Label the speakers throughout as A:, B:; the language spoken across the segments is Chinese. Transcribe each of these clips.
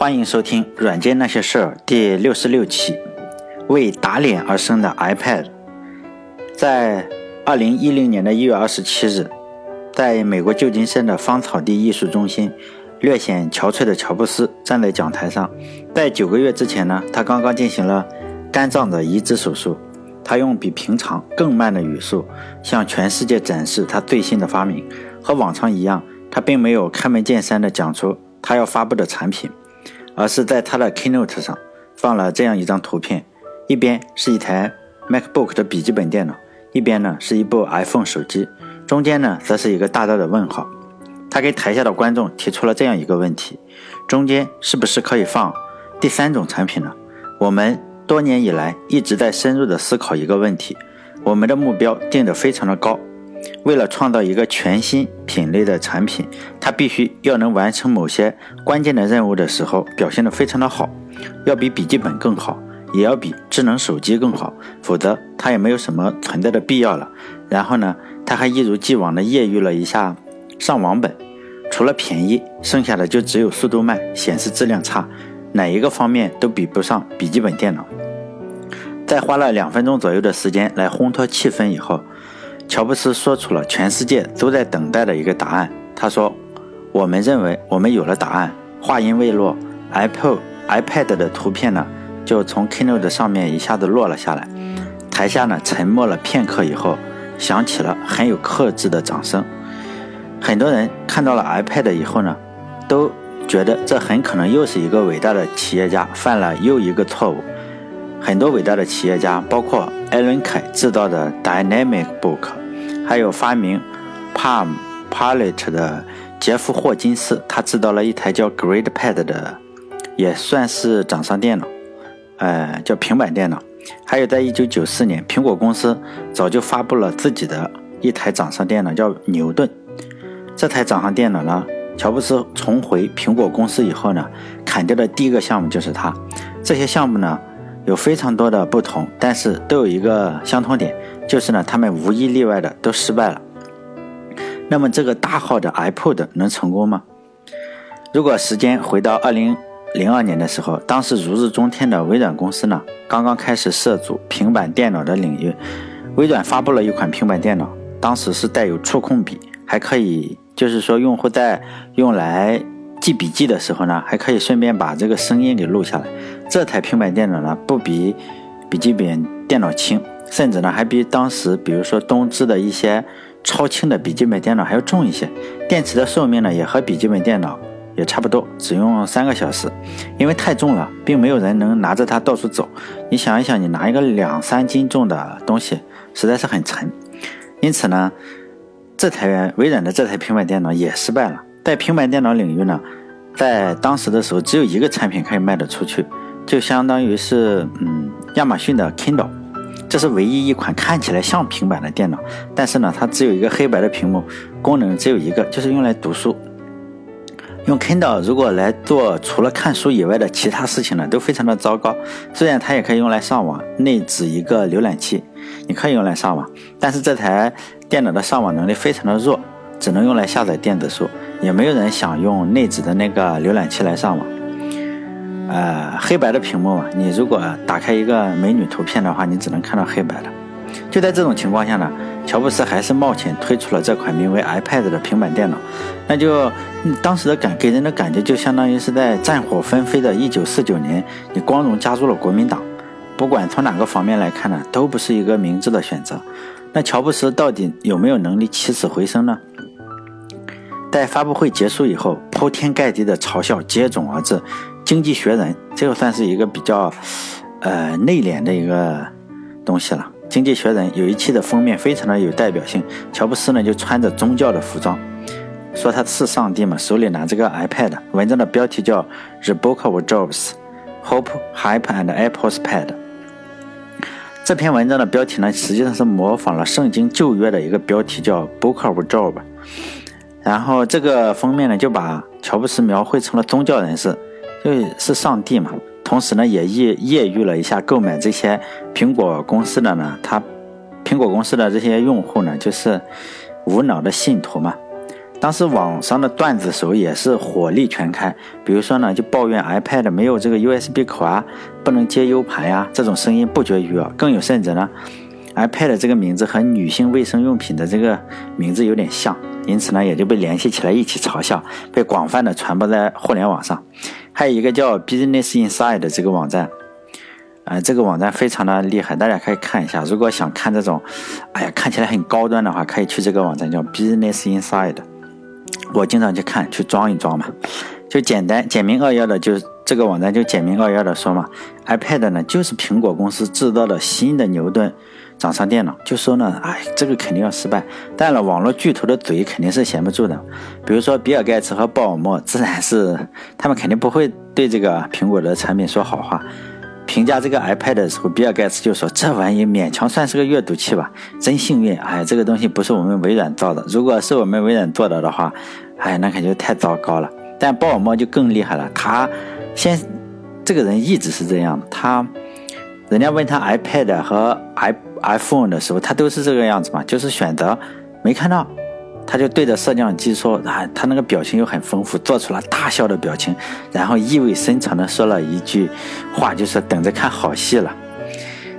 A: 欢迎收听《软件那些事儿》第六十六期。为打脸而生的 iPad，在二零一零年的一月二十七日，在美国旧金山的芳草地艺术中心，略显憔悴的乔布斯站在讲台上。在九个月之前呢，他刚刚进行了肝脏的移植手术。他用比平常更慢的语速向全世界展示他最新的发明。和往常一样，他并没有开门见山地讲出他要发布的产品。而是在他的 Keynote 上放了这样一张图片，一边是一台 MacBook 的笔记本电脑，一边呢是一部 iPhone 手机，中间呢则是一个大大的问号。他给台下的观众提出了这样一个问题：中间是不是可以放第三种产品呢？我们多年以来一直在深入的思考一个问题，我们的目标定得非常的高。为了创造一个全新品类的产品，它必须要能完成某些关键的任务的时候表现得非常的好，要比笔记本更好，也要比智能手机更好，否则它也没有什么存在的必要了。然后呢，他还一如既往的揶揄了一下上网本，除了便宜，剩下的就只有速度慢、显示质量差，哪一个方面都比不上笔记本电脑。在花了两分钟左右的时间来烘托气氛以后。乔布斯说出了全世界都在等待的一个答案。他说：“我们认为我们有了答案。”话音未落，Apple iPad 的图片呢，就从 Keynote 上面一下子落了下来。台下呢沉默了片刻以后，响起了很有克制的掌声。很多人看到了 iPad 以后呢，都觉得这很可能又是一个伟大的企业家犯了又一个错误。很多伟大的企业家，包括艾伦凯制造的 Dynamic Book，还有发明 Palm Pilot 的杰夫霍金斯，他制造了一台叫 Great Pad 的，也算是掌上电脑，呃，叫平板电脑。还有在1994年，苹果公司早就发布了自己的一台掌上电脑，叫牛顿。这台掌上电脑呢，乔布斯重回苹果公司以后呢，砍掉的第一个项目就是它。这些项目呢。有非常多的不同，但是都有一个相同点，就是呢，他们无一例外的都失败了。那么这个大号的 iPod 能成功吗？如果时间回到二零零二年的时候，当时如日中天的微软公司呢，刚刚开始涉足平板电脑的领域，微软发布了一款平板电脑，当时是带有触控笔，还可以，就是说用户在用来。记笔记的时候呢，还可以顺便把这个声音给录下来。这台平板电脑呢，不比笔记本电脑轻，甚至呢还比当时比如说东芝的一些超轻的笔记本电脑还要重一些。电池的寿命呢，也和笔记本电脑也差不多，只用三个小时。因为太重了，并没有人能拿着它到处走。你想一想，你拿一个两三斤重的东西，实在是很沉。因此呢，这台微软的这台平板电脑也失败了。在平板电脑领域呢，在当时的时候，只有一个产品可以卖得出去，就相当于是嗯亚马逊的 Kindle，这是唯一一款看起来像平板的电脑，但是呢，它只有一个黑白的屏幕，功能只有一个，就是用来读书。用 Kindle 如果来做除了看书以外的其他事情呢，都非常的糟糕。虽然它也可以用来上网，内置一个浏览器，你可以用来上网，但是这台电脑的上网能力非常的弱。只能用来下载电子书，也没有人想用内置的那个浏览器来上网。呃，黑白的屏幕嘛，你如果打开一个美女图片的话，你只能看到黑白的。就在这种情况下呢，乔布斯还是冒险推出了这款名为 iPad 的平板电脑。那就当时的感给人的感觉就相当于是在战火纷飞的1949年，你光荣加入了国民党。不管从哪个方面来看呢，都不是一个明智的选择。那乔布斯到底有没有能力起死回生呢？在发布会结束以后，铺天盖地的嘲笑接踵而至。《经济学人》这个算是一个比较，呃内敛的一个东西了。《经济学人》有一期的封面非常的有代表性，乔布斯呢就穿着宗教的服装，说他是上帝嘛，手里拿着个 iPad，文章的标题叫《The Book of Jobs: Hope, Hype and Apple's Pad》。这篇文章的标题呢，实际上是模仿了圣经旧约的一个标题，叫《Book of Job》。然后这个封面呢，就把乔布斯描绘成了宗教人士，因为是上帝嘛。同时呢，也业业余了一下购买这些苹果公司的呢，他苹果公司的这些用户呢，就是无脑的信徒嘛。当时网上的段子手也是火力全开，比如说呢，就抱怨 iPad 没有这个 USB 口啊，不能接 U 盘呀，这种声音不绝于耳。更有甚者呢，iPad 这个名字和女性卫生用品的这个名字有点像，因此呢，也就被联系起来一起嘲笑，被广泛的传播在互联网上。还有一个叫 Business Inside 的这个网站。啊，这个网站非常的厉害，大家可以看一下。如果想看这种，哎呀，看起来很高端的话，可以去这个网站叫 Business Inside。我经常去看，去装一装嘛。就简单简明扼要的，就是这个网站就简明扼要的说嘛，iPad 呢就是苹果公司制造的新的牛顿掌上电脑。就说呢，哎，这个肯定要失败。但了，网络巨头的嘴肯定是闲不住的。比如说比尔盖茨和鲍尔默，自然是他们肯定不会对这个苹果的产品说好话。评价这个 iPad 的时候，比尔盖茨就说：“这玩意勉强算是个阅读器吧，真幸运。哎，这个东西不是我们微软造的，如果是我们微软做的的话，哎，那可就太糟糕了。”但鲍尔默就更厉害了，他先这个人一直是这样，他人家问他 iPad 和 i iPhone 的时候，他都是这个样子嘛，就是选择没看到。他就对着摄像机说：“啊，他那个表情又很丰富，做出了大笑的表情，然后意味深长的说了一句话，就是等着看好戏了。”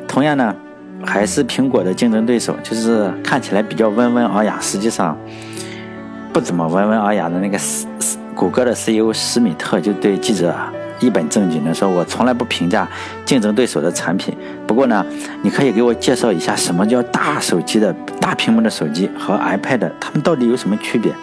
A: 同样呢，还是苹果的竞争对手，就是看起来比较温文尔雅，实际上不怎么温文尔雅的那个谷歌的 CEO 施米特就对记者。一本正经的说，我从来不评价竞争对手的产品。不过呢，你可以给我介绍一下什么叫大手机的大屏幕的手机和 iPad，它们到底有什么区别？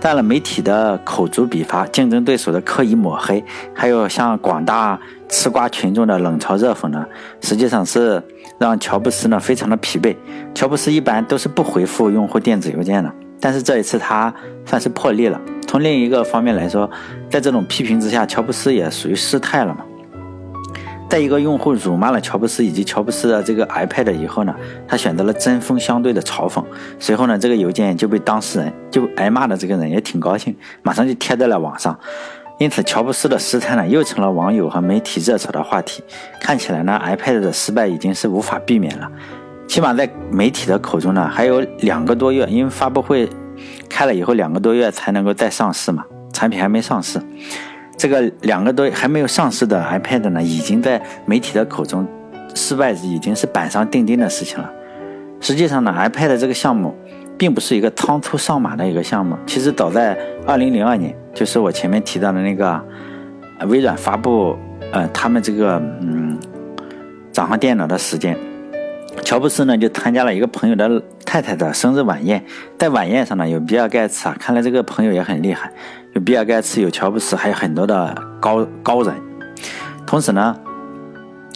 A: 当然，媒体的口诛笔伐，竞争对手的刻意抹黑，还有像广大吃瓜群众的冷嘲热讽呢，实际上是让乔布斯呢非常的疲惫。乔布斯一般都是不回复用户电子邮件的，但是这一次他算是破例了。从另一个方面来说，在这种批评之下，乔布斯也属于失态了嘛。在一个用户辱骂了乔布斯以及乔布斯的这个 iPad 以后呢，他选择了针锋相对的嘲讽。随后呢，这个邮件就被当事人就挨骂的这个人也挺高兴，马上就贴在了网上。因此，乔布斯的失态呢，又成了网友和媒体热炒的话题。看起来呢，iPad 的失败已经是无法避免了，起码在媒体的口中呢，还有两个多月，因为发布会。开了以后两个多月才能够再上市嘛，产品还没上市，这个两个多还没有上市的 iPad 呢，已经在媒体的口中失败已经是板上钉钉的事情了。实际上呢，iPad 这个项目并不是一个仓促上马的一个项目，其实早在2002年，就是我前面提到的那个微软发布呃他们这个嗯掌上电脑的时间。乔布斯呢，就参加了一个朋友的太太的生日晚宴，在晚宴上呢，有比尔盖茨啊，看来这个朋友也很厉害，有比尔盖茨，有乔布斯，还有很多的高高人。同时呢，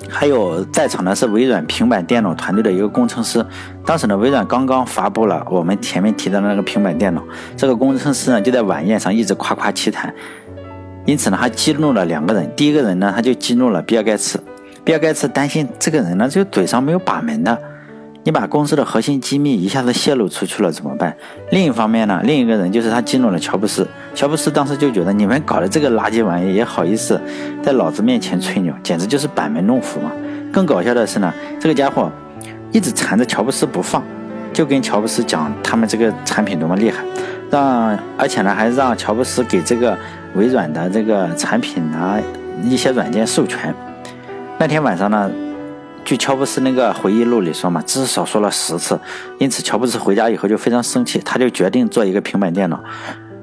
A: 还有在场的是微软平板电脑团队的一个工程师。当时呢，微软刚刚发布了我们前面提到的那个平板电脑，这个工程师呢，就在晚宴上一直夸夸其谈，因此呢，他激怒了两个人。第一个人呢，他就激怒了比尔盖茨。比尔盖茨担心这个人呢，就嘴上没有把门的，你把公司的核心机密一下子泄露出去了怎么办？另一方面呢，另一个人就是他激怒了乔布斯，乔布斯当时就觉得你们搞的这个垃圾玩意也好意思在老子面前吹牛，简直就是班门弄斧嘛！更搞笑的是呢，这个家伙一直缠着乔布斯不放，就跟乔布斯讲他们这个产品多么厉害，让而且呢还让乔布斯给这个微软的这个产品啊一些软件授权。那天晚上呢，据乔布斯那个回忆录里说嘛，至少说了十次。因此，乔布斯回家以后就非常生气，他就决定做一个平板电脑，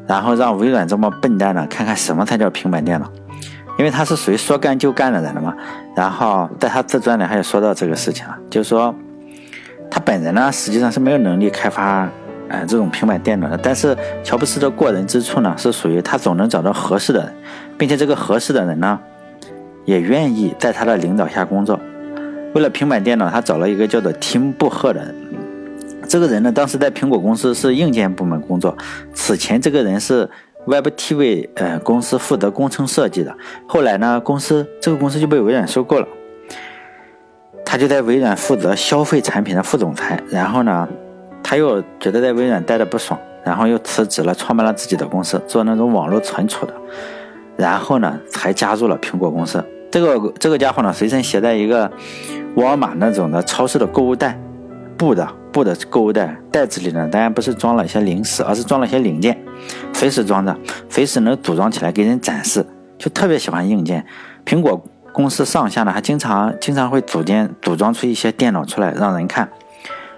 A: 然后让微软这么笨蛋呢，看看什么才叫平板电脑。因为他是属于说干就干的人了嘛。然后在他自传里还有说到这个事情啊，就是说他本人呢实际上是没有能力开发呃这种平板电脑的。但是乔布斯的过人之处呢，是属于他总能找到合适的人，并且这个合适的人呢。也愿意在他的领导下工作。为了平板电脑，他找了一个叫做提姆·布赫的人。这个人呢，当时在苹果公司是硬件部门工作。此前，这个人是 WebTV 呃公司负责工程设计的。后来呢，公司这个公司就被微软收购了。他就在微软负责消费产品的副总裁。然后呢，他又觉得在微软待的不爽，然后又辞职了，创办了自己的公司，做那种网络存储的。然后呢，才加入了苹果公司。这个这个家伙呢，随身携带一个沃尔玛那种的超市的购物袋，布的布的购物袋，袋子里呢当然不是装了一些零食，而是装了一些零件，随时装着，随时能组装起来给人展示，就特别喜欢硬件。苹果公司上下呢还经常经常会组建组装出一些电脑出来让人看。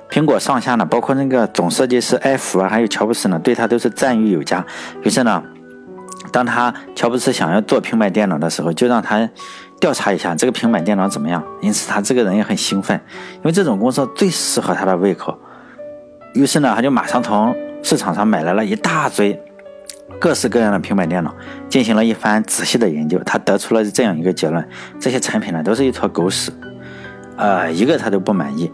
A: 苹果上下呢，包括那个总设计师埃弗啊，还有乔布斯呢，对他都是赞誉有加。于是呢，当他乔布斯想要做平板电脑的时候，就让他调查一下这个平板电脑怎么样。因此他这个人也很兴奋，因为这种工作最适合他的胃口。于是呢，他就马上从市场上买来了一大堆各式各样的平板电脑，进行了一番仔细的研究。他得出了这样一个结论：这些产品呢，都是一坨狗屎，呃，一个他都不满意。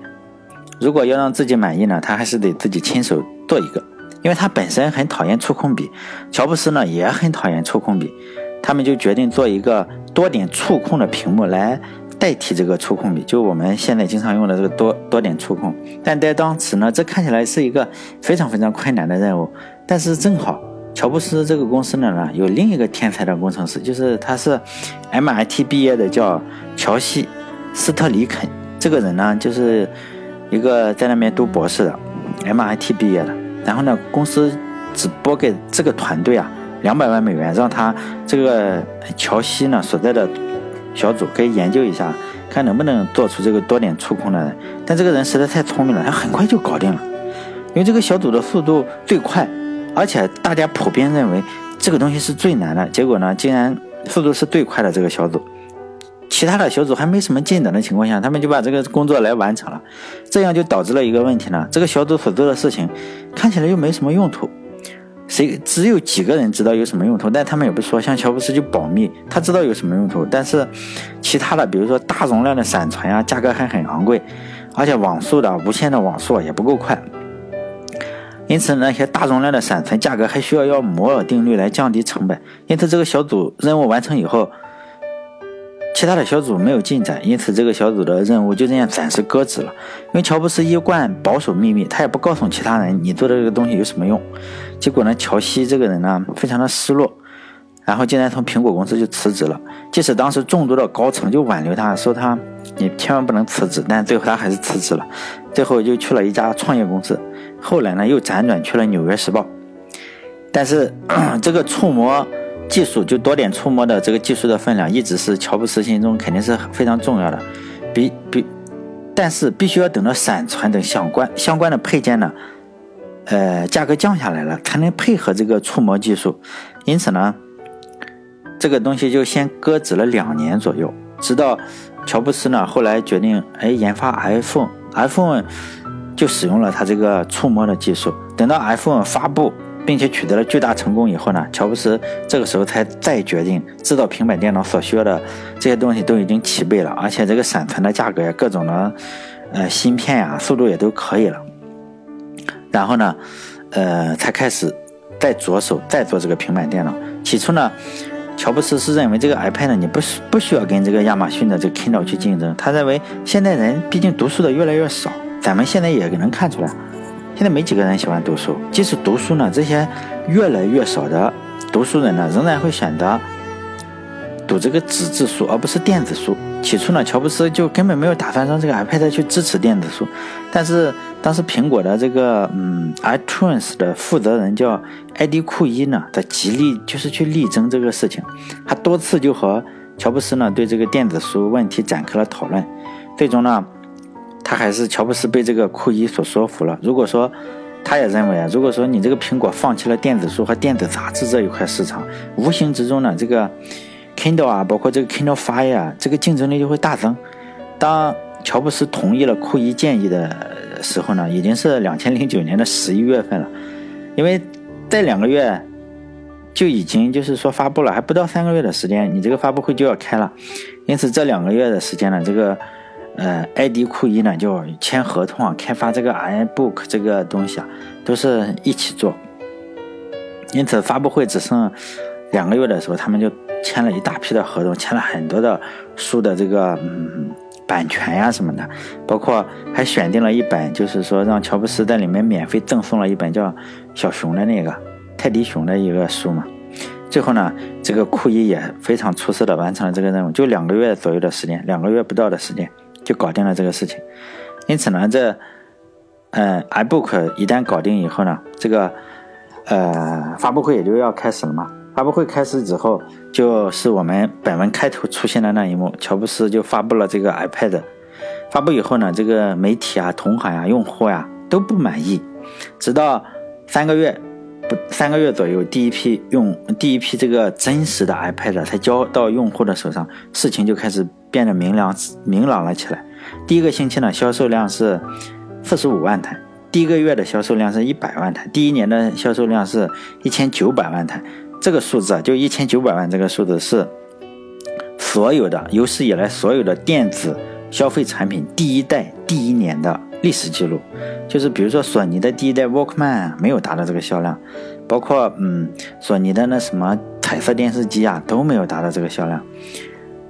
A: 如果要让自己满意呢，他还是得自己亲手做一个，因为他本身很讨厌触控笔，乔布斯呢也很讨厌触控笔，他们就决定做一个多点触控的屏幕来代替这个触控笔，就我们现在经常用的这个多多点触控。但在当时呢，这看起来是一个非常非常困难的任务。但是正好乔布斯这个公司呢呢有另一个天才的工程师，就是他是 MIT 毕业的，叫乔西·斯特里肯。这个人呢就是。一个在那边读博士的，MIT 毕业的，然后呢，公司只拨给这个团队啊两百万美元，让他这个乔西呢所在的小组可以研究一下，看能不能做出这个多点触控的人。但这个人实在太聪明了，他很快就搞定了，因为这个小组的速度最快，而且大家普遍认为这个东西是最难的，结果呢，竟然速度是最快的这个小组。其他的小组还没什么进展的情况下，他们就把这个工作来完成了，这样就导致了一个问题呢：这个小组所做的事情看起来又没什么用途，谁只有几个人知道有什么用途，但他们也不说，像乔布斯就保密，他知道有什么用途，但是其他的，比如说大容量的闪存呀，价格还很昂贵，而且网速的无线的网速也不够快，因此那些大容量的闪存价格还需要要摩尔定律来降低成本，因此这个小组任务完成以后。其他的小组没有进展，因此这个小组的任务就这样暂时搁置了。因为乔布斯一贯保守秘密，他也不告诉其他人你做的这个东西有什么用。结果呢，乔西这个人呢非常的失落，然后竟然从苹果公司就辞职了。即使当时众多的高层就挽留他说他你千万不能辞职，但最后他还是辞职了。最后就去了一家创业公司，后来呢又辗转去了纽约时报。但是这个触摸。技术就多点触摸的这个技术的分量，一直是乔布斯心中肯定是非常重要的。比比，但是必须要等到闪存等相关相关的配件呢，呃，价格降下来了，才能配合这个触摸技术。因此呢，这个东西就先搁置了两年左右，直到乔布斯呢后来决定，哎，研发 iPhone，iPhone 就使用了他这个触摸的技术。等到 iPhone 发布。并且取得了巨大成功以后呢，乔布斯这个时候才再决定制造平板电脑所需要的这些东西都已经齐备了，而且这个闪存的价格呀，各种的呃芯片呀，速度也都可以了。然后呢，呃，才开始再着手再做这个平板电脑。起初呢，乔布斯是认为这个 iPad 呢你不需不需要跟这个亚马逊的这个 Kindle 去竞争，他认为现代人毕竟读书的越来越少，咱们现在也能看出来。现在没几个人喜欢读书，即使读书呢，这些越来越少的读书人呢，仍然会选择读这个纸质书，而不是电子书。起初呢，乔布斯就根本没有打算让这个 iPad 去支持电子书，但是当时苹果的这个嗯 iTunes 的负责人叫艾迪库伊呢，他极力就是去力争这个事情，他多次就和乔布斯呢对这个电子书问题展开了讨论，最终呢。他还是乔布斯被这个库伊所说服了。如果说他也认为啊，如果说你这个苹果放弃了电子书和电子杂志这一块市场，无形之中呢，这个 Kindle 啊，包括这个 Kindle Fire 啊，这个竞争力就会大增。当乔布斯同意了库伊建议的时候呢，已经是两千零九年的十一月份了。因为在两个月就已经就是说发布了，还不到三个月的时间，你这个发布会就要开了。因此这两个月的时间呢，这个。呃，艾迪库伊呢就签合同啊，开发这个 iBook 这个东西啊，都是一起做。因此发布会只剩两个月的时候，他们就签了一大批的合同，签了很多的书的这个嗯版权呀什么的，包括还选定了一本，就是说让乔布斯在里面免费赠送了一本叫小熊的那个泰迪熊的一个书嘛。最后呢，这个库伊也非常出色的完成了这个任务，就两个月左右的时间，两个月不到的时间。就搞定了这个事情，因此呢，这嗯，iBook 一旦搞定以后呢，这个呃发布会也就要开始了嘛。发布会开始之后，就是我们本文开头出现的那一幕，乔布斯就发布了这个 iPad。发布以后呢，这个媒体啊、同行呀、用户呀都不满意，直到三个月不三个月左右，第一批用第一批这个真实的 iPad 才交到用户的手上，事情就开始变得明朗明朗了起来。第一个星期呢，销售量是四十五万台，第一个月的销售量是一百万台，第一年的销售量是一千九百万台。这个数字啊，就一千九百万，这个数字是所有的有史以来所有的电子消费产品第一代第一年的历史记录。就是比如说索尼的第一代 Walkman 没有达到这个销量，包括嗯索尼的那什么彩色电视机啊都没有达到这个销量。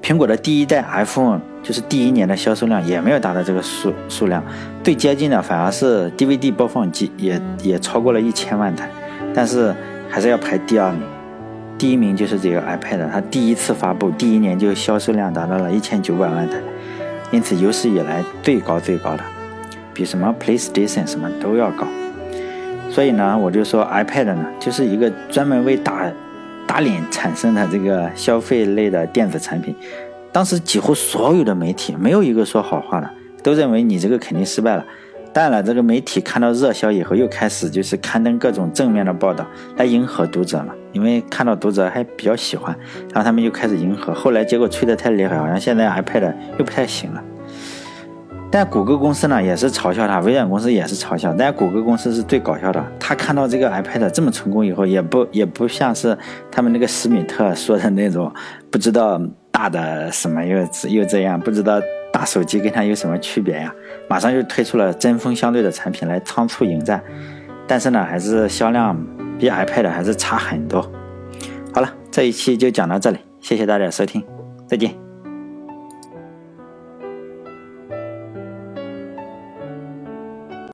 A: 苹果的第一代 iPhone 就是第一年的销售量也没有达到这个数数量，最接近的反而是 DVD 播放机，也也超过了一千万台，但是还是要排第二名。第一名就是这个 iPad，它第一次发布，第一年就销售量达到了一千九百万台，因此有史以来最高最高的，比什么 PlayStation 什么都要高。所以呢，我就说 iPad 呢，就是一个专门为打打脸产生的这个消费类的电子产品。当时几乎所有的媒体没有一个说好话的，都认为你这个肯定失败了。当然了，这个媒体看到热销以后，又开始就是刊登各种正面的报道来迎合读者嘛，因为看到读者还比较喜欢，然后他们又开始迎合。后来结果吹得太厉害，好像现在 iPad 又不太行了。但谷歌公司呢也是嘲笑他，微软公司也是嘲笑，但谷歌公司是最搞笑的。他看到这个 iPad 这么成功以后，也不也不像是他们那个史密特说的那种，不知道大的什么又又这样，不知道。大手机跟它有什么区别呀？马上就推出了针锋相对的产品来仓促迎战，但是呢，还是销量比 iPad 还是差很多。好了，这一期就讲到这里，谢谢大家收听，再见。